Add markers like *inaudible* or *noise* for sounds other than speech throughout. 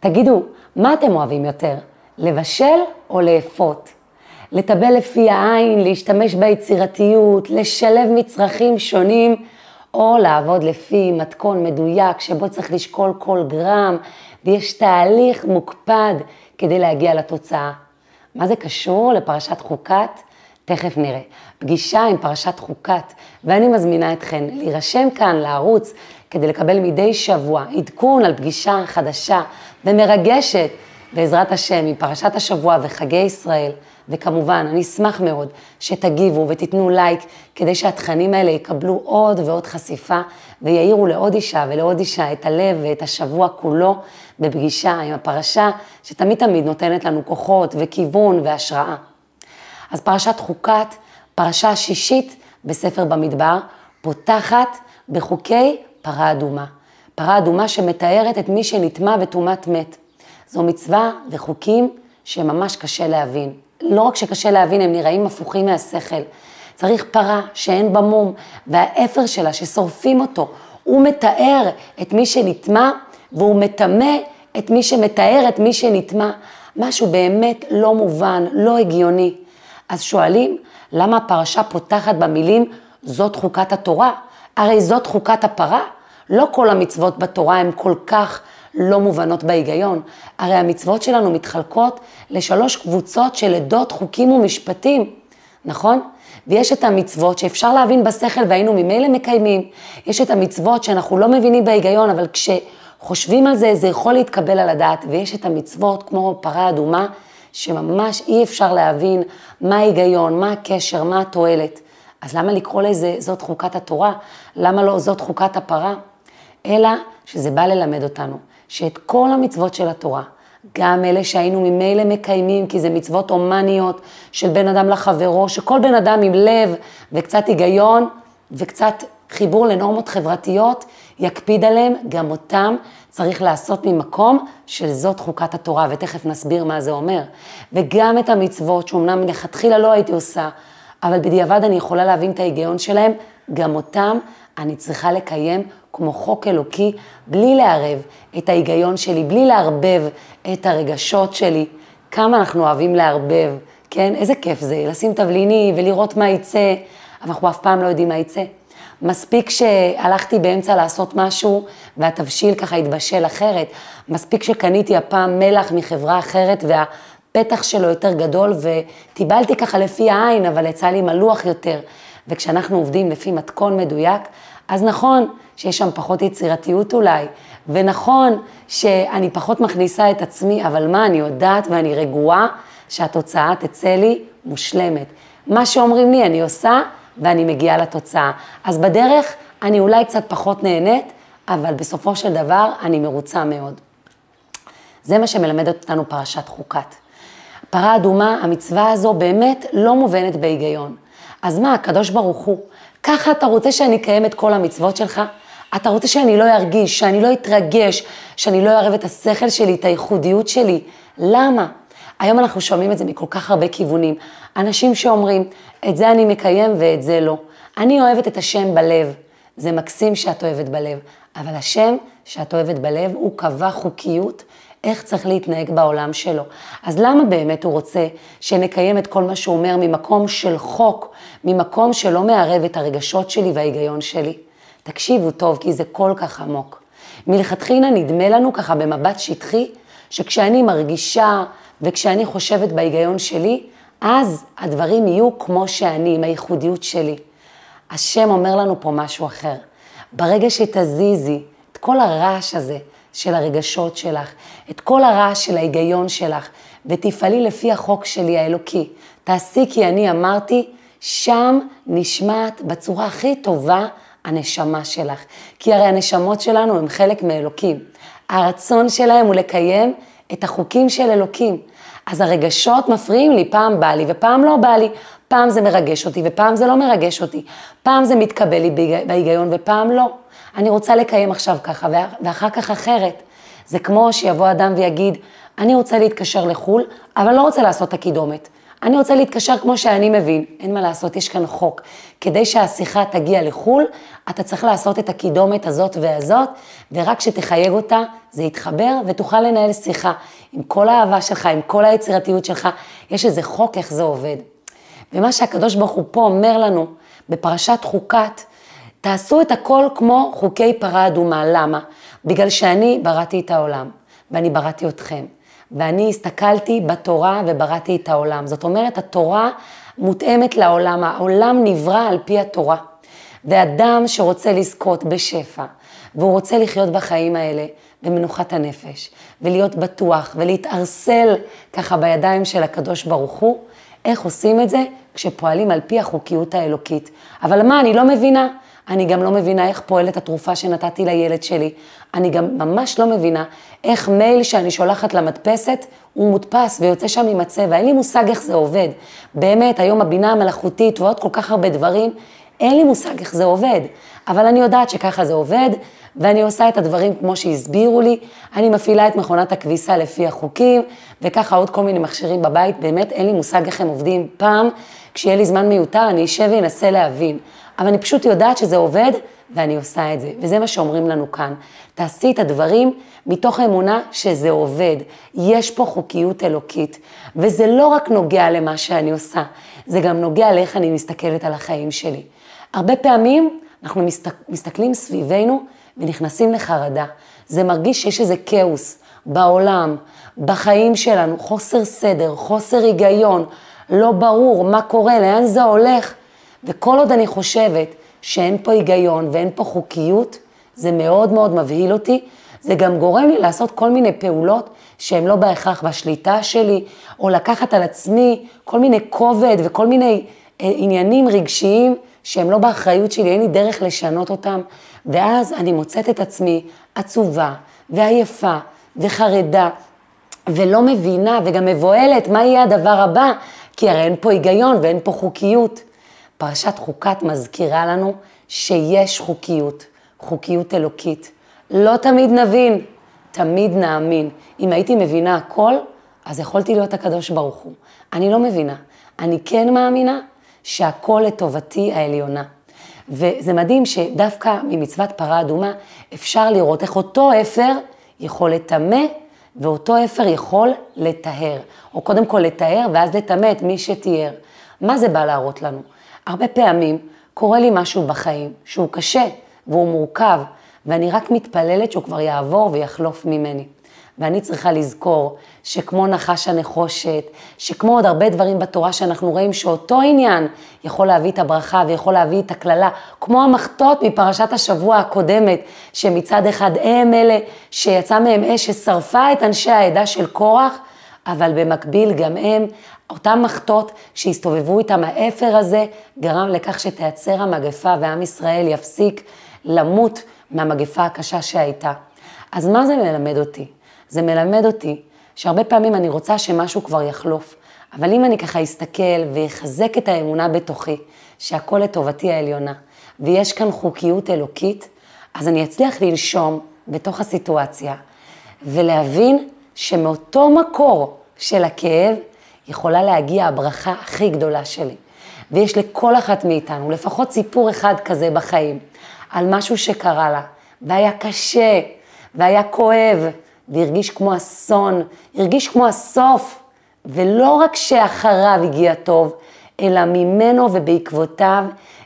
תגידו, מה אתם אוהבים יותר, לבשל או לאפות? לטבל לפי העין, להשתמש ביצירתיות, לשלב מצרכים שונים, או לעבוד לפי מתכון מדויק שבו צריך לשקול כל גרם, ויש תהליך מוקפד כדי להגיע לתוצאה. מה זה קשור לפרשת חוקת? תכף נראה. פגישה עם פרשת חוקת, ואני מזמינה אתכן להירשם כאן לערוץ כדי לקבל מדי שבוע עדכון על פגישה חדשה ומרגשת, בעזרת השם, עם פרשת השבוע וחגי ישראל. וכמובן, אני אשמח מאוד שתגיבו ותיתנו לייק, כדי שהתכנים האלה יקבלו עוד ועוד חשיפה, ויעירו לעוד אישה ולעוד אישה את הלב ואת השבוע כולו בפגישה עם הפרשה, שתמיד תמיד נותנת לנו כוחות וכיוון והשראה. אז פרשת חוקת, פרשה שישית בספר במדבר, פותחת בחוקי פרה אדומה. פרה אדומה שמתארת את מי שנטמע בטומאת מת. זו מצווה וחוקים שממש קשה להבין. לא רק שקשה להבין, הם נראים הפוכים מהשכל. צריך פרה שאין בה מום, והאפר שלה ששורפים אותו, הוא מתאר את מי שנטמע, והוא מטמא את מי שמתאר את מי שנטמע. משהו באמת לא מובן, לא הגיוני. אז שואלים, למה הפרשה פותחת במילים, זאת חוקת התורה? הרי זאת חוקת הפרה. לא כל המצוות בתורה הן כל כך לא מובנות בהיגיון. הרי המצוות שלנו מתחלקות לשלוש קבוצות של עדות, חוקים ומשפטים, נכון? ויש את המצוות שאפשר להבין בשכל והיינו ממילא מקיימים. יש את המצוות שאנחנו לא מבינים בהיגיון, אבל כשחושבים על זה, זה יכול להתקבל על הדעת. ויש את המצוות כמו פרה אדומה, שממש אי אפשר להבין מה ההיגיון, מה הקשר, מה התועלת. אז למה לקרוא לזה זאת חוקת התורה? למה לא זאת חוקת הפרה? אלא שזה בא ללמד אותנו שאת כל המצוות של התורה, גם אלה שהיינו ממילא מקיימים, כי זה מצוות הומניות של בין אדם לחברו, שכל בן אדם עם לב וקצת היגיון וקצת חיבור לנורמות חברתיות, יקפיד עליהם, גם אותם צריך לעשות ממקום של זאת חוקת התורה, ותכף נסביר מה זה אומר. וגם את המצוות, שאומנם מלכתחילה לא הייתי עושה, אבל בדיעבד אני יכולה להבין את ההיגיון שלהם, גם אותם אני צריכה לקיים כמו חוק אלוקי, בלי לערב את ההיגיון שלי, בלי לערבב את הרגשות שלי. כמה אנחנו אוהבים לערבב, כן? איזה כיף זה, לשים תבליני ולראות מה יצא, אבל אנחנו אף פעם לא יודעים מה יצא. מספיק שהלכתי באמצע לעשות משהו והתבשיל ככה התבשל אחרת. מספיק שקניתי הפעם מלח מחברה אחרת והפתח שלו יותר גדול וטיבלתי ככה לפי העין, אבל יצא לי מלוח יותר. וכשאנחנו עובדים לפי מתכון מדויק, אז נכון שיש שם פחות יצירתיות אולי, ונכון שאני פחות מכניסה את עצמי, אבל מה, אני יודעת ואני רגועה שהתוצאה תצא לי מושלמת. מה שאומרים לי אני עושה ואני מגיעה לתוצאה. אז בדרך אני אולי קצת פחות נהנית, אבל בסופו של דבר אני מרוצה מאוד. זה מה שמלמד אותנו פרשת חוקת. פרה אדומה, המצווה הזו באמת לא מובנת בהיגיון. אז מה, הקדוש ברוך הוא, ככה אתה רוצה שאני אקיים את כל המצוות שלך? אתה רוצה שאני לא ארגיש, שאני לא אתרגש, שאני לא אערב את השכל שלי, את הייחודיות שלי. למה? היום אנחנו שומעים את זה מכל כך הרבה כיוונים. אנשים שאומרים, את זה אני מקיים ואת זה לא. אני אוהבת את השם בלב. זה מקסים שאת אוהבת בלב, אבל השם שאת אוהבת בלב, הוא קבע חוקיות איך צריך להתנהג בעולם שלו. אז למה באמת הוא רוצה שנקיים את כל מה שהוא אומר ממקום של חוק, ממקום שלא מערב את הרגשות שלי וההיגיון שלי? תקשיבו טוב, כי זה כל כך עמוק. מלכתחילה נדמה לנו ככה במבט שטחי, שכשאני מרגישה וכשאני חושבת בהיגיון שלי, אז הדברים יהיו כמו שאני, עם הייחודיות שלי. השם אומר לנו פה משהו אחר. ברגע שתזיזי את כל הרעש הזה של הרגשות שלך, את כל הרעש של ההיגיון שלך, ותפעלי לפי החוק שלי האלוקי, תעשי כי אני אמרתי, שם נשמעת בצורה הכי טובה הנשמה שלך. כי הרי הנשמות שלנו הם חלק מאלוקים. הרצון שלהם הוא לקיים את החוקים של אלוקים. אז הרגשות מפריעים לי, פעם בא לי ופעם לא בא לי, פעם זה מרגש אותי ופעם זה לא מרגש אותי, פעם זה מתקבל לי בהיגיון ופעם לא. אני רוצה לקיים עכשיו ככה ואחר כך אחרת. זה כמו שיבוא אדם ויגיד, אני רוצה להתקשר לחו"ל, אבל לא רוצה לעשות את הקידומת. אני רוצה להתקשר כמו שאני מבין, אין מה לעשות, יש כאן חוק. כדי שהשיחה תגיע לחו"ל, אתה צריך לעשות את הקידומת הזאת והזאת, ורק כשתחייג אותה, זה יתחבר ותוכל לנהל שיחה עם כל האהבה שלך, עם כל היצירתיות שלך. יש איזה חוק איך זה עובד. ומה שהקדוש ברוך הוא פה אומר לנו, בפרשת חוקת, תעשו את הכל כמו חוקי פרה אדומה. למה? בגלל שאני בראתי את העולם, ואני בראתי אתכם. ואני הסתכלתי בתורה ובראתי את העולם. זאת אומרת, התורה מותאמת לעולם, העולם נברא על פי התורה. ואדם שרוצה לזכות בשפע, והוא רוצה לחיות בחיים האלה במנוחת הנפש, ולהיות בטוח ולהתערסל ככה בידיים של הקדוש ברוך הוא, איך עושים את זה? כשפועלים על פי החוקיות האלוקית. אבל מה, אני לא מבינה. אני גם לא מבינה איך פועלת התרופה שנתתי לילד שלי. אני גם ממש לא מבינה איך מייל שאני שולחת למדפסת, הוא מודפס ויוצא שם עם הצבע. אין לי מושג איך זה עובד. באמת, היום הבינה המלאכותית ועוד כל כך הרבה דברים, אין לי מושג איך זה עובד. אבל אני יודעת שככה זה עובד, ואני עושה את הדברים כמו שהסבירו לי. אני מפעילה את מכונת הכביסה לפי החוקים, וככה עוד כל מיני מכשירים בבית. באמת, אין לי מושג איך הם עובדים. פעם, כשיהיה לי זמן מיותר, אני אשב ואנסה להבין. אבל אני פשוט יודעת שזה עובד, ואני עושה את זה. וזה מה שאומרים לנו כאן. תעשי את הדברים מתוך האמונה שזה עובד. יש פה חוקיות אלוקית, וזה לא רק נוגע למה שאני עושה, זה גם נוגע לאיך אני מסתכלת על החיים שלי. הרבה פעמים אנחנו מסתק, מסתכלים סביבנו ונכנסים לחרדה. זה מרגיש שיש איזה כאוס בעולם, בחיים שלנו, חוסר סדר, חוסר היגיון, לא ברור מה קורה, לאן זה הולך. וכל עוד אני חושבת שאין פה היגיון ואין פה חוקיות, זה מאוד מאוד מבהיל אותי. זה גם גורם לי לעשות כל מיני פעולות שהן לא בהכרח בשליטה שלי, או לקחת על עצמי כל מיני כובד וכל מיני אה, עניינים רגשיים שהם לא באחריות שלי, אין לי דרך לשנות אותם, ואז אני מוצאת את עצמי עצובה ועייפה וחרדה, ולא מבינה וגם מבוהלת מה יהיה הדבר הבא, כי הרי אין פה היגיון ואין פה חוקיות. פרשת חוקת מזכירה לנו שיש חוקיות, חוקיות אלוקית. לא תמיד נבין, תמיד נאמין. אם הייתי מבינה הכל, אז יכולתי להיות הקדוש ברוך הוא. אני לא מבינה. אני כן מאמינה שהכל לטובתי העליונה. וזה מדהים שדווקא ממצוות פרה אדומה אפשר לראות איך אותו אפר יכול לטמא ואותו אפר יכול לטהר. או קודם כל לטהר ואז לטמא את מי שטיהר. מה זה בא להראות לנו? הרבה פעמים קורה לי משהו בחיים שהוא קשה והוא מורכב, ואני רק מתפללת שהוא כבר יעבור ויחלוף ממני. ואני צריכה לזכור שכמו נחש הנחושת, שכמו עוד הרבה דברים בתורה שאנחנו רואים שאותו עניין יכול להביא את הברכה ויכול להביא את הקללה, כמו המחטות מפרשת השבוע הקודמת, שמצד אחד הם אלה שיצא מהם אש ששרפה את אנשי העדה של קורח, אבל במקביל גם הם, אותם מחטות שהסתובבו איתם, האפר הזה גרם לכך שתיעצר המגפה ועם ישראל יפסיק למות מהמגפה הקשה שהייתה. אז מה זה מלמד אותי? זה מלמד אותי שהרבה פעמים אני רוצה שמשהו כבר יחלוף, אבל אם אני ככה אסתכל ואחזק את האמונה בתוכי, שהכל לטובתי העליונה, ויש כאן חוקיות אלוקית, אז אני אצליח לנשום בתוך הסיטואציה ולהבין שמאותו מקור של הכאב יכולה להגיע הברכה הכי גדולה שלי. ויש לכל אחת מאיתנו לפחות סיפור אחד כזה בחיים, על משהו שקרה לה, והיה קשה, והיה כואב, והרגיש כמו אסון, הרגיש כמו הסוף, ולא רק שאחריו הגיע טוב, אלא ממנו ובעקבותיו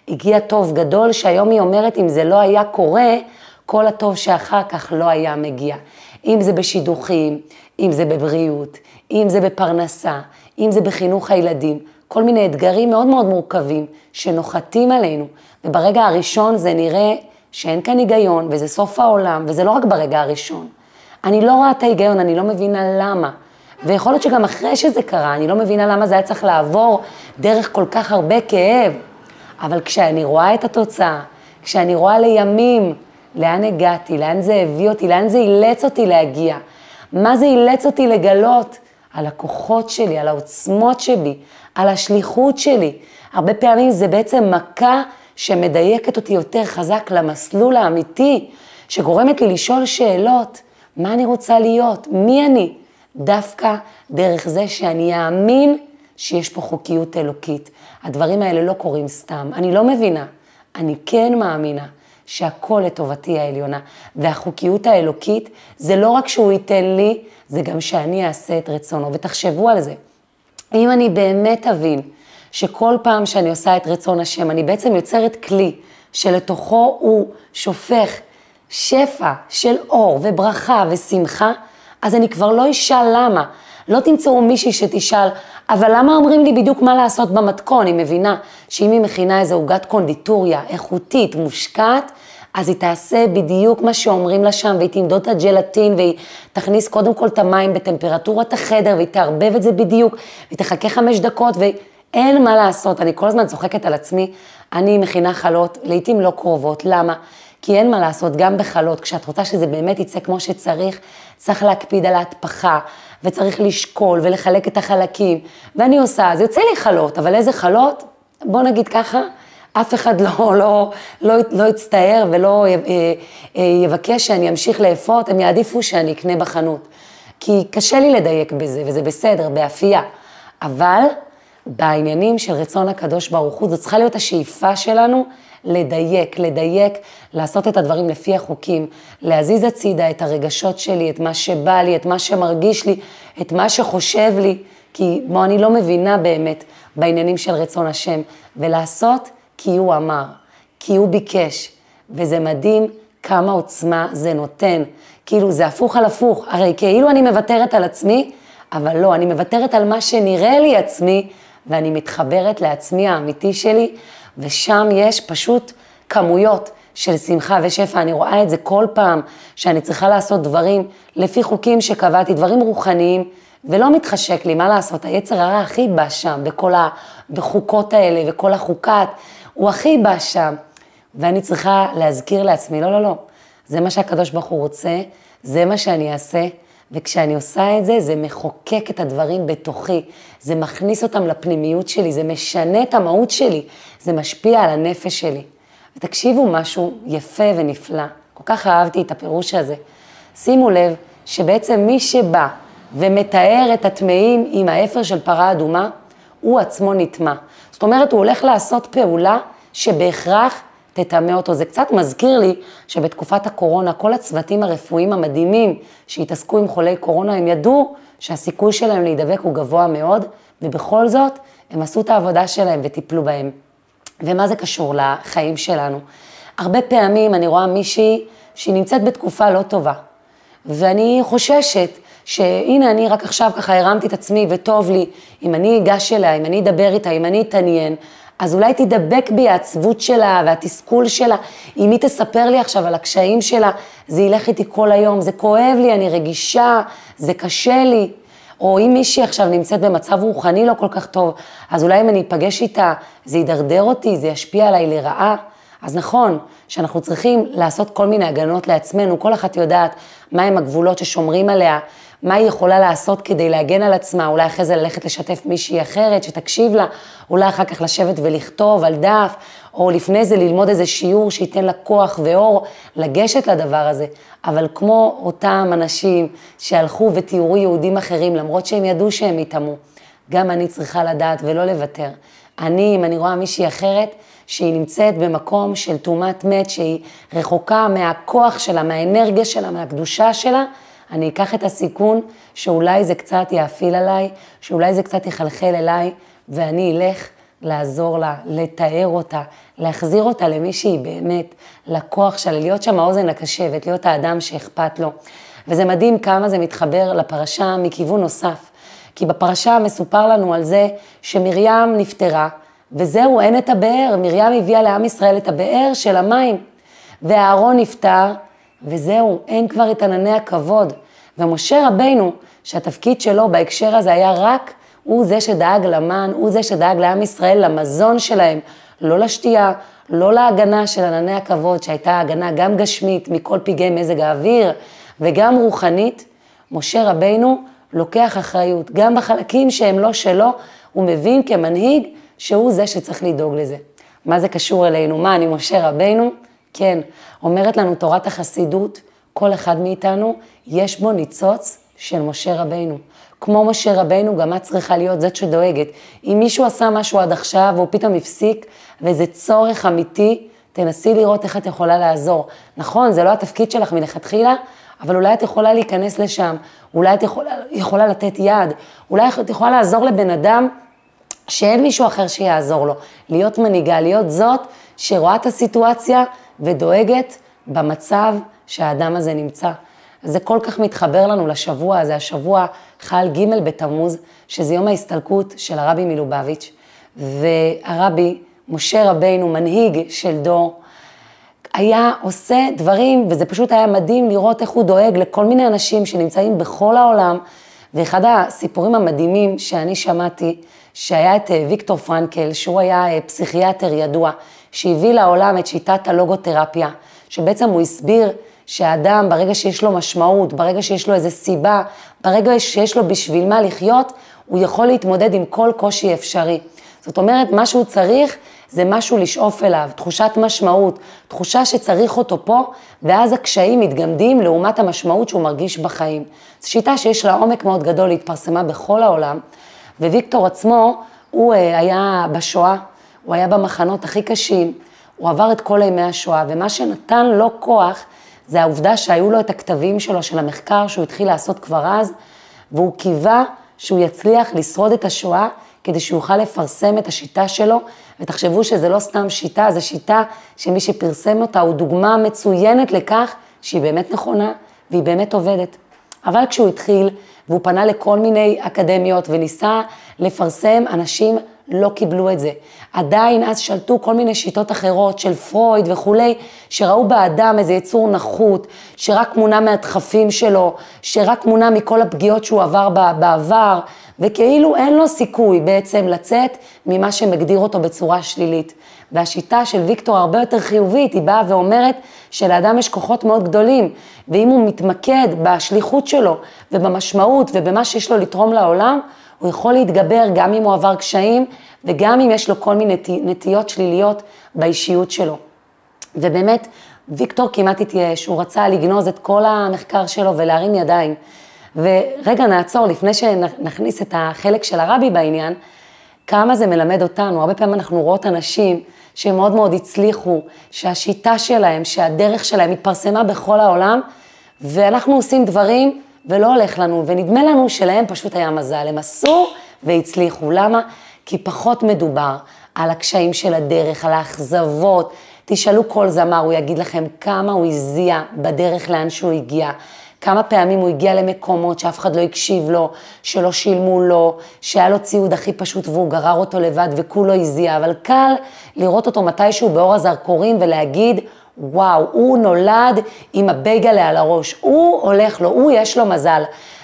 הגיע טוב גדול, שהיום היא אומרת, אם זה לא היה קורה, כל הטוב שאחר כך לא היה מגיע. אם זה בשידוכים, אם זה בבריאות, אם זה בפרנסה, אם זה בחינוך הילדים, כל מיני אתגרים מאוד מאוד מורכבים שנוחתים עלינו, וברגע הראשון זה נראה שאין כאן היגיון, וזה סוף העולם, וזה לא רק ברגע הראשון. אני לא רואה את ההיגיון, אני לא מבינה למה. ויכול להיות שגם אחרי שזה קרה, אני לא מבינה למה זה היה צריך לעבור דרך כל כך הרבה כאב. אבל כשאני רואה את התוצאה, כשאני רואה לימים לאן הגעתי, לאן זה הביא אותי, לאן זה אילץ אותי להגיע, מה זה אילץ אותי לגלות על הכוחות שלי, על העוצמות שלי, על השליחות שלי. הרבה פעמים זה בעצם מכה שמדייקת אותי יותר חזק למסלול האמיתי, שגורמת לי לשאול שאלות, מה אני רוצה להיות, מי אני, דווקא דרך זה שאני אאמין שיש פה חוקיות אלוקית. הדברים האלה לא קורים סתם. אני לא מבינה, אני כן מאמינה שהכל לטובתי העליונה. והחוקיות האלוקית, זה לא רק שהוא ייתן לי, זה גם שאני אעשה את רצונו. ותחשבו על זה. אם אני באמת אבין שכל פעם שאני עושה את רצון השם, אני בעצם יוצרת כלי שלתוכו הוא שופך שפע של אור וברכה ושמחה, אז אני כבר לא אשאל למה. לא תמצאו מישהי שתשאל, אבל למה אומרים לי בדיוק מה לעשות במתכון? היא מבינה שאם היא מכינה איזו עוגת קונדיטוריה איכותית, מושקעת, אז היא תעשה בדיוק מה שאומרים לה שם, והיא תמדוד את הג'לטין, והיא תכניס קודם כל את המים בטמפרטורת החדר, והיא תערבב את זה בדיוק, והיא תחכה חמש דקות, ואין מה לעשות. אני כל הזמן צוחקת על עצמי, אני מכינה חלות, לעיתים לא קרובות. למה? כי אין מה לעשות, גם בחלות, כשאת רוצה שזה באמת יצא כמו שצריך, צריך להקפיד על ההטפחה, וצריך לשקול ולחלק את החלקים. ואני עושה, אז יוצא לי חלות, אבל איזה חלות? בוא נגיד ככה, אף אחד לא, לא, לא, לא יצטער ולא אה, אה, יבקש שאני אמשיך לאפות, הם יעדיפו שאני אקנה בחנות. כי קשה לי לדייק בזה, וזה בסדר, באפייה. אבל בעניינים של רצון הקדוש ברוך הוא, זו צריכה להיות השאיפה שלנו לדייק, לדייק, לעשות את הדברים לפי החוקים, להזיז הצידה את הרגשות שלי, את מה שבא לי, את מה שמרגיש לי, את מה שחושב לי, כי בוא, אני לא מבינה באמת בעניינים של רצון השם, ולעשות כי הוא אמר, כי הוא ביקש, וזה מדהים כמה עוצמה זה נותן. כאילו, זה הפוך על הפוך, הרי כאילו אני מוותרת על עצמי, אבל לא, אני מוותרת על מה שנראה לי עצמי, ואני מתחברת לעצמי האמיתי שלי, ושם יש פשוט כמויות של שמחה ושפע. אני רואה את זה כל פעם שאני צריכה לעשות דברים לפי חוקים שקבעתי, דברים רוחניים, ולא מתחשק לי, מה לעשות, היצר הרע הכי בא שם, בכל החוקות האלה וכל החוקת, הוא הכי בא שם. ואני צריכה להזכיר לעצמי, לא, לא, לא, זה מה שהקדוש ברוך הוא רוצה, זה מה שאני אעשה, וכשאני עושה את זה, זה מחוקק את הדברים בתוכי, זה מכניס אותם לפנימיות שלי, זה משנה את המהות שלי, זה משפיע על הנפש שלי. ותקשיבו משהו יפה ונפלא, כל כך אהבתי את הפירוש הזה. שימו לב שבעצם מי שבא ומתאר את הטמאים עם האפר של פרה אדומה, הוא עצמו נטמע. זאת אומרת, הוא הולך לעשות פעולה שבהכרח תטמא אותו. זה קצת מזכיר לי שבתקופת הקורונה, כל הצוותים הרפואיים המדהימים שהתעסקו עם חולי קורונה, הם ידעו שהסיכוי שלהם להידבק הוא גבוה מאוד, ובכל זאת, הם עשו את העבודה שלהם וטיפלו בהם. ומה זה קשור לחיים שלנו? הרבה פעמים אני רואה מישהי שהיא נמצאת בתקופה לא טובה, ואני חוששת שהנה אני רק עכשיו ככה הרמתי את עצמי וטוב לי, אם אני אגש אליה, אם אני אדבר איתה, אם אני אתעניין, אז אולי תדבק בי העצבות שלה והתסכול שלה. אם היא תספר לי עכשיו על הקשיים שלה, זה ילך איתי כל היום, זה כואב לי, אני רגישה, זה קשה לי. או אם מישהי עכשיו נמצאת במצב רוחני לא כל כך טוב, אז אולי אם אני אפגש איתה, זה ידרדר אותי, זה ישפיע עליי לרעה. אז נכון שאנחנו צריכים לעשות כל מיני הגנות לעצמנו, כל אחת יודעת מהם הגבולות ששומרים עליה, מה היא יכולה לעשות כדי להגן על עצמה, אולי אחרי זה ללכת לשתף מישהי אחרת שתקשיב לה, אולי אחר כך לשבת ולכתוב על דף, או לפני זה ללמוד איזה שיעור שייתן לה כוח ואור לגשת לדבר הזה. אבל כמו אותם אנשים שהלכו ותיארו יהודים אחרים, למרות שהם ידעו שהם יטמעו, גם אני צריכה לדעת ולא לוותר. אני, אם אני רואה מישהי אחרת, שהיא נמצאת במקום של טומאת מת, שהיא רחוקה מהכוח שלה, מהאנרגיה שלה, מהקדושה שלה, אני אקח את הסיכון שאולי זה קצת יאפיל עליי, שאולי זה קצת יחלחל אליי, ואני אלך לעזור לה, לתאר אותה, להחזיר אותה למי שהיא באמת, לכוח שלה, להיות שם האוזן הקשבת, להיות האדם שאכפת לו. וזה מדהים כמה זה מתחבר לפרשה מכיוון נוסף. כי בפרשה מסופר לנו על זה שמרים נפטרה, וזהו, אין את הבאר. מרים הביאה לעם ישראל את הבאר של המים. ואהרון נפטר, וזהו, אין כבר את ענני הכבוד. ומשה רבינו, שהתפקיד שלו בהקשר הזה היה רק, הוא זה שדאג למן, הוא זה שדאג לעם ישראל, למזון שלהם, לא לשתייה, לא להגנה של ענני הכבוד, שהייתה הגנה גם גשמית מכל פגעי מזג האוויר, וגם רוחנית. משה רבינו לוקח אחריות, גם בחלקים שהם לא שלו, הוא מבין כמנהיג שהוא זה שצריך לדאוג לזה. מה זה קשור אלינו? מה, אני משה רבינו? כן, אומרת לנו תורת החסידות, כל אחד מאיתנו, יש בו ניצוץ של משה רבינו. כמו משה רבינו, גם את צריכה להיות זאת שדואגת. אם מישהו עשה משהו עד עכשיו והוא פתאום הפסיק, וזה צורך אמיתי, תנסי לראות איך את יכולה לעזור. נכון, זה לא התפקיד שלך מלכתחילה, אבל אולי את יכולה להיכנס לשם, אולי את יכולה, יכולה לתת יד, אולי את יכולה לעזור לבן אדם שאין מישהו אחר שיעזור לו. להיות מנהיגה, להיות זאת שרואה את הסיטואציה ודואגת במצב שהאדם הזה נמצא. זה כל כך מתחבר לנו לשבוע הזה, השבוע חל ג' בתמוז, שזה יום ההסתלקות של הרבי מלובביץ', והרבי משה רבינו, מנהיג של דור, היה עושה דברים, וזה פשוט היה מדהים לראות איך הוא דואג לכל מיני אנשים שנמצאים בכל העולם, ואחד הסיפורים המדהימים שאני שמעתי, שהיה את אה, ויקטור פרנקל, שהוא היה אה, פסיכיאטר ידוע, שהביא לעולם את שיטת הלוגותרפיה, שבעצם הוא הסביר שהאדם, ברגע שיש לו משמעות, ברגע שיש לו איזו סיבה, ברגע שיש לו בשביל מה לחיות, הוא יכול להתמודד עם כל קושי אפשרי. זאת אומרת, מה שהוא צריך זה משהו לשאוף אליו, תחושת משמעות, תחושה שצריך אותו פה, ואז הקשיים מתגמדים לעומת המשמעות שהוא מרגיש בחיים. זו שיטה שיש לה עומק מאוד גדול, התפרסמה בכל העולם, וויקטור עצמו, הוא אה, היה בשואה, הוא היה במחנות הכי קשים, הוא עבר את כל ימי השואה, ומה שנתן לו כוח, זה העובדה שהיו לו את הכתבים שלו, של המחקר שהוא התחיל לעשות כבר אז, והוא קיווה שהוא יצליח לשרוד את השואה, כדי שהוא יוכל לפרסם את השיטה שלו, ותחשבו שזה לא סתם שיטה, זו שיטה שמי שפרסם אותה הוא דוגמה מצוינת לכך שהיא באמת נכונה והיא באמת עובדת. אבל כשהוא התחיל, והוא פנה לכל מיני אקדמיות וניסה לפרסם, אנשים לא קיבלו את זה. עדיין אז שלטו כל מיני שיטות אחרות של פרויד וכולי, שראו באדם איזה יצור נחות, שרק מונע מהדחפים שלו, שרק מונע מכל הפגיעות שהוא עבר בעבר, וכאילו אין לו סיכוי בעצם לצאת ממה שמגדיר אותו בצורה שלילית. והשיטה של ויקטור הרבה יותר חיובית, היא באה ואומרת שלאדם יש כוחות מאוד גדולים, ואם הוא מתמקד בשליחות שלו ובמשמעות ובמה שיש לו לתרום לעולם, הוא יכול להתגבר גם אם הוא עבר קשיים וגם אם יש לו כל מיני נטיות שליליות באישיות שלו. ובאמת, ויקטור כמעט התייאש, הוא רצה לגנוז את כל המחקר שלו ולהרים ידיים. ורגע נעצור לפני שנכניס את החלק של הרבי בעניין, כמה זה מלמד אותנו, הרבה פעמים אנחנו רואות אנשים שמאוד מאוד הצליחו, שהשיטה שלהם, שהדרך שלהם התפרסמה בכל העולם, ואנחנו עושים דברים ולא הולך לנו, ונדמה לנו שלהם פשוט היה מזל, הם עשו והצליחו. למה? כי פחות מדובר על הקשיים של הדרך, על האכזבות. תשאלו כל זמר, הוא יגיד לכם כמה הוא הזיע בדרך לאן שהוא הגיע. כמה פעמים הוא הגיע למקומות שאף אחד לא הקשיב לו, שלא שילמו לו, שהיה לו ציוד הכי פשוט והוא גרר אותו לבד וכולו הזיע, אבל קל לראות אותו מתישהו באור הזרקורים ולהגיד, וואו, הוא נולד עם הבייגלה על הראש, הוא הולך לו, הוא יש לו מזל.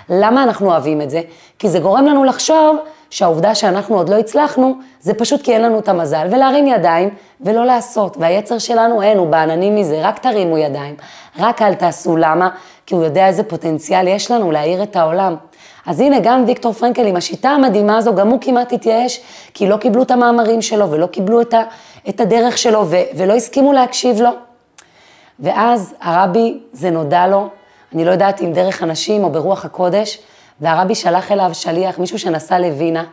למה אנחנו אוהבים את זה? כי זה גורם לנו לחשוב שהעובדה שאנחנו עוד לא הצלחנו, זה פשוט כי אין לנו את המזל, ולהרים ידיים ולא לעשות. והיצר שלנו אין, הוא בעננים מזה, רק תרימו ידיים, רק אל תעשו. למה? כי הוא יודע איזה פוטנציאל יש לנו להאיר את העולם. אז הנה, גם ויקטור פרנקל עם השיטה המדהימה הזו, גם הוא כמעט התייאש, כי לא קיבלו את המאמרים שלו ולא קיבלו את, ה, את הדרך שלו ו, ולא הסכימו להקשיב לו. ואז הרבי, זה נודע לו, אני לא יודעת אם דרך אנשים או ברוח הקודש, והרבי שלח אליו שליח, מישהו שנסע לווינה,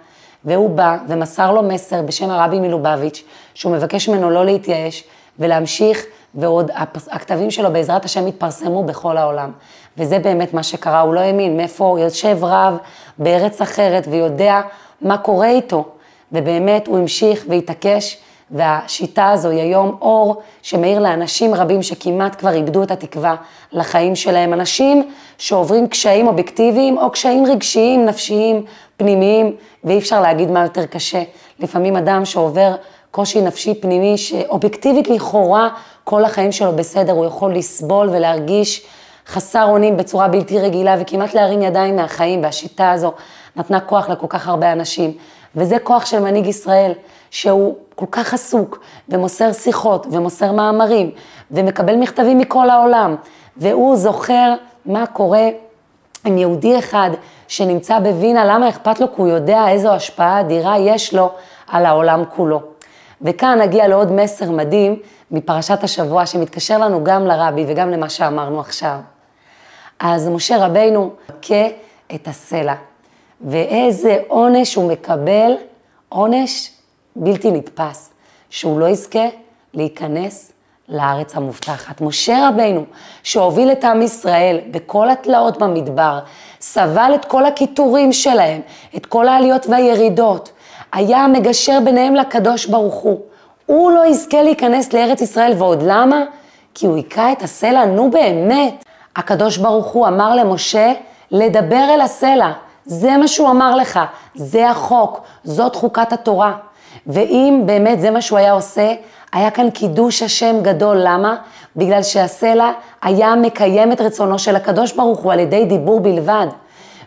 והוא בא ומסר לו מסר בשם הרבי מלובביץ', שהוא מבקש ממנו לא להתייאש ולהמשיך, ועוד הכתבים שלו בעזרת השם התפרסמו בכל העולם. וזה באמת מה שקרה, הוא לא האמין מאיפה יושב רב בארץ אחרת ויודע מה קורה איתו. ובאמת הוא המשיך והתעקש, והשיטה הזו היא היום אור שמאיר לאנשים רבים שכמעט כבר איבדו את התקווה לחיים שלהם. אנשים שעוברים קשיים אובייקטיביים או קשיים רגשיים, נפשיים, פנימיים, ואי אפשר להגיד מה יותר קשה. לפעמים אדם שעובר קושי נפשי פנימי, שאובייקטיבית לכאורה כל החיים שלו בסדר, הוא יכול לסבול ולהרגיש חסר אונים בצורה בלתי רגילה וכמעט להרים ידיים מהחיים, והשיטה הזו נתנה כוח לכל כך הרבה אנשים. וזה כוח של מנהיג ישראל, שהוא כל כך עסוק, ומוסר שיחות, ומוסר מאמרים, ומקבל מכתבים מכל העולם, והוא זוכר מה קורה עם יהודי אחד שנמצא בווינה, למה אכפת לו? כי הוא יודע איזו השפעה אדירה יש לו על העולם כולו. וכאן נגיע לעוד מסר מדהים מפרשת השבוע, שמתקשר לנו גם לרבי וגם למה שאמרנו עכשיו. אז משה רבינו מכה את הסלע. ואיזה עונש הוא מקבל, עונש בלתי נתפס, שהוא לא יזכה להיכנס לארץ המובטחת. משה רבינו, שהוביל את עם ישראל בכל התלאות במדבר, סבל את כל הקיטורים שלהם, את כל העליות והירידות, היה המגשר ביניהם לקדוש ברוך הוא. הוא לא יזכה להיכנס לארץ ישראל, ועוד למה? כי הוא היכה את הסלע, נו באמת. הקדוש ברוך הוא אמר למשה לדבר אל הסלע, זה מה שהוא אמר לך, זה החוק, זאת חוקת התורה. ואם באמת זה מה שהוא היה עושה, היה כאן קידוש השם גדול, למה? בגלל שהסלע היה מקיים את רצונו של הקדוש ברוך הוא על ידי דיבור בלבד.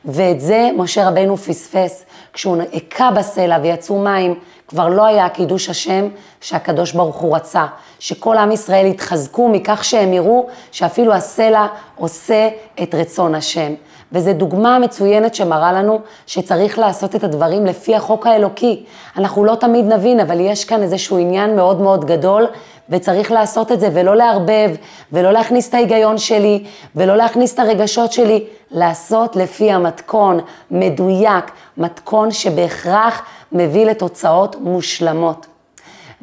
ואת זה משה רבנו פספס. כשהוא הכה בסלע ויצאו מים, כבר לא היה קידוש השם שהקדוש ברוך הוא רצה. שכל עם ישראל יתחזקו מכך שהם יראו שאפילו הסלע עושה את רצון השם. וזו דוגמה מצוינת שמראה לנו שצריך לעשות את הדברים לפי החוק האלוקי. אנחנו לא תמיד נבין, אבל יש כאן איזשהו עניין מאוד מאוד גדול, וצריך לעשות את זה, ולא לערבב, ולא להכניס את ההיגיון שלי, ולא להכניס את הרגשות שלי, לעשות לפי המתכון, מדויק, מתכון שבהכרח מביא לתוצאות מושלמות.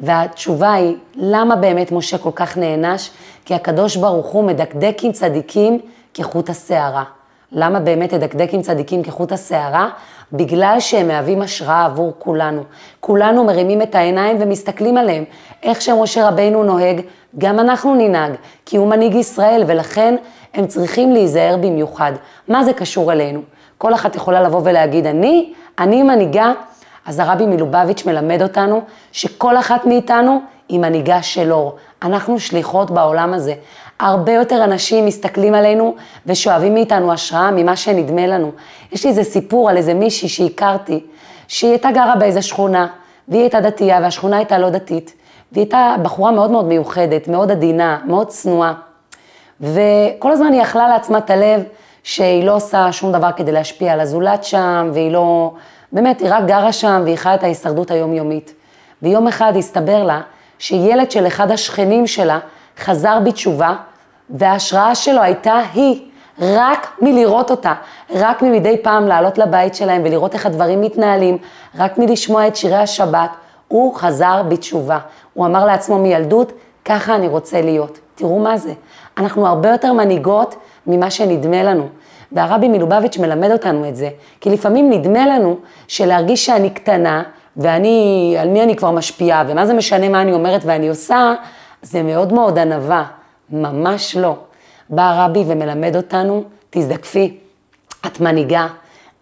והתשובה היא, למה באמת משה כל כך נענש? כי הקדוש ברוך הוא מדקדק עם צדיקים כחוט השערה. למה באמת לדקדק עם צדיקים כחוט השערה? בגלל שהם מהווים השראה עבור כולנו. כולנו מרימים את העיניים ומסתכלים עליהם. איך שמשה רבינו נוהג, גם אנחנו ננהג, כי הוא מנהיג ישראל, ולכן הם צריכים להיזהר במיוחד. מה זה קשור אלינו? כל אחת יכולה לבוא ולהגיד, אני, אני מנהיגה. אז הרבי מלובביץ' מלמד אותנו שכל אחת מאיתנו היא מנהיגה של אור. אנחנו שליחות בעולם הזה. הרבה יותר אנשים מסתכלים עלינו ושואבים מאיתנו השראה ממה שנדמה לנו. יש לי איזה סיפור על איזה מישהי שהכרתי, שהיא הייתה גרה באיזה שכונה, והיא הייתה דתייה והשכונה הייתה לא דתית, והיא הייתה בחורה מאוד מאוד מיוחדת, מאוד עדינה, מאוד צנועה, וכל הזמן היא אכלה לעצמה את הלב שהיא לא עושה שום דבר כדי להשפיע על הזולת שם, והיא לא, באמת, היא רק גרה שם והיא חיה את ההישרדות היומיומית. ויום אחד הסתבר לה שילד של אחד השכנים שלה חזר בתשובה, וההשראה שלו הייתה היא, רק מלראות אותה, רק ממדי פעם לעלות לבית שלהם ולראות איך הדברים מתנהלים, רק מלשמוע את שירי השבת, הוא חזר בתשובה. הוא אמר לעצמו מילדות, ככה אני רוצה להיות. תראו מה זה. אנחנו הרבה יותר מנהיגות ממה שנדמה לנו. והרבי מלובביץ' מלמד אותנו את זה, כי לפעמים נדמה לנו שלהרגיש שאני קטנה, ואני, על מי אני כבר משפיעה, ומה זה משנה מה אני אומרת ואני עושה, זה מאוד מאוד ענווה, ממש לא. בא הרבי ומלמד אותנו, תזדקפי, את מנהיגה,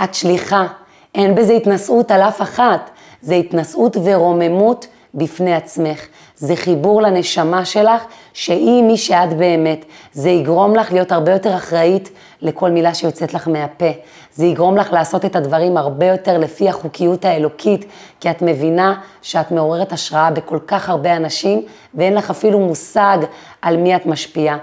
את שליחה, אין בזה התנשאות על אף אחת, זה התנשאות ורוממות בפני עצמך. זה חיבור לנשמה שלך, שהיא מי שאת באמת. זה יגרום לך להיות הרבה יותר אחראית לכל מילה שיוצאת לך מהפה. זה יגרום לך לעשות את הדברים הרבה יותר לפי החוקיות האלוקית, כי את מבינה שאת מעוררת השראה בכל כך הרבה אנשים, ואין לך אפילו מושג על מי את משפיעה.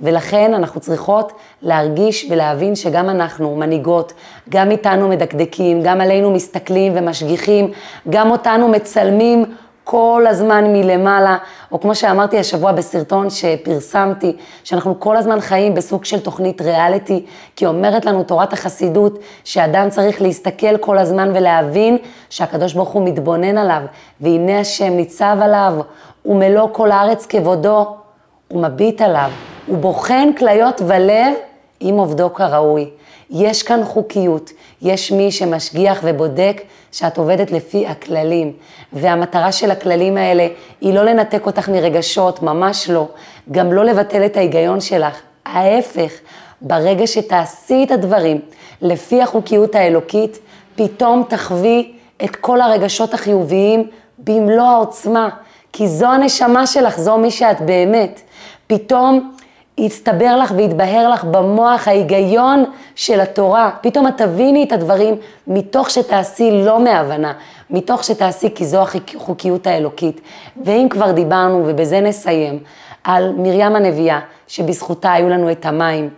ולכן אנחנו צריכות להרגיש ולהבין שגם אנחנו מנהיגות, גם איתנו מדקדקים, גם עלינו מסתכלים ומשגיחים, גם אותנו מצלמים כל הזמן מלמעלה, או כמו שאמרתי השבוע בסרטון שפרסמתי, שאנחנו כל הזמן חיים בסוג של תוכנית ריאליטי, כי אומרת לנו תורת החסידות, שאדם צריך להסתכל כל הזמן ולהבין שהקדוש ברוך הוא מתבונן עליו, והנה השם ניצב עליו, ומלוא כל הארץ כבודו, הוא מביט עליו, הוא בוחן כליות ולב עם עובדו כראוי. יש כאן חוקיות, יש מי שמשגיח ובודק שאת עובדת לפי הכללים, והמטרה של הכללים האלה היא לא לנתק אותך מרגשות, ממש לא, גם לא לבטל את ההיגיון שלך, ההפך, ברגע שתעשי את הדברים לפי החוקיות האלוקית, פתאום תחווי את כל הרגשות החיוביים במלוא העוצמה, כי זו הנשמה שלך, זו מי שאת באמת. פתאום יצטבר לך ויתבהר לך במוח ההיגיון של התורה. פתאום את תביני את הדברים מתוך שתעשי לא מהבנה, מתוך שתעשי כי זו החוקיות האלוקית. ואם כבר דיברנו, ובזה נסיים, על מרים הנביאה, שבזכותה היו לנו את המים,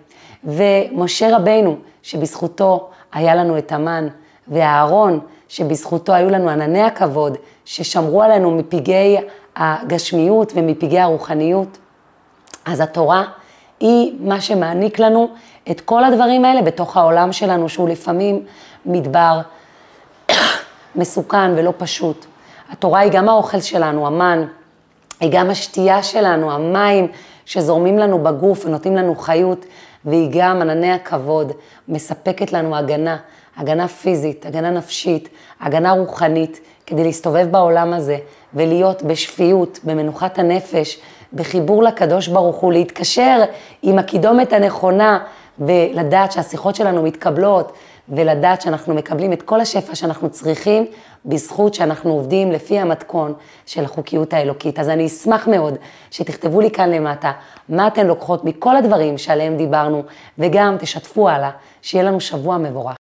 ומשה רבנו, שבזכותו היה לנו את המן, ואהרון, שבזכותו היו לנו ענני הכבוד, ששמרו עלינו מפגעי הגשמיות ומפגעי הרוחניות. אז התורה היא מה שמעניק לנו את כל הדברים האלה בתוך העולם שלנו, שהוא לפעמים מדבר *coughs* מסוכן ולא פשוט. התורה היא גם האוכל שלנו, המן, היא גם השתייה שלנו, המים שזורמים לנו בגוף ונותנים לנו חיות, והיא גם ענני הכבוד, מספקת לנו הגנה, הגנה פיזית, הגנה נפשית, הגנה רוחנית, כדי להסתובב בעולם הזה ולהיות בשפיות, במנוחת הנפש, בחיבור לקדוש ברוך הוא, להתקשר עם הקידומת הנכונה ולדעת שהשיחות שלנו מתקבלות ולדעת שאנחנו מקבלים את כל השפע שאנחנו צריכים בזכות שאנחנו עובדים לפי המתכון של החוקיות האלוקית. אז אני אשמח מאוד שתכתבו לי כאן למטה מה אתן לוקחות מכל הדברים שעליהם דיברנו וגם תשתפו הלאה, שיהיה לנו שבוע מבורך.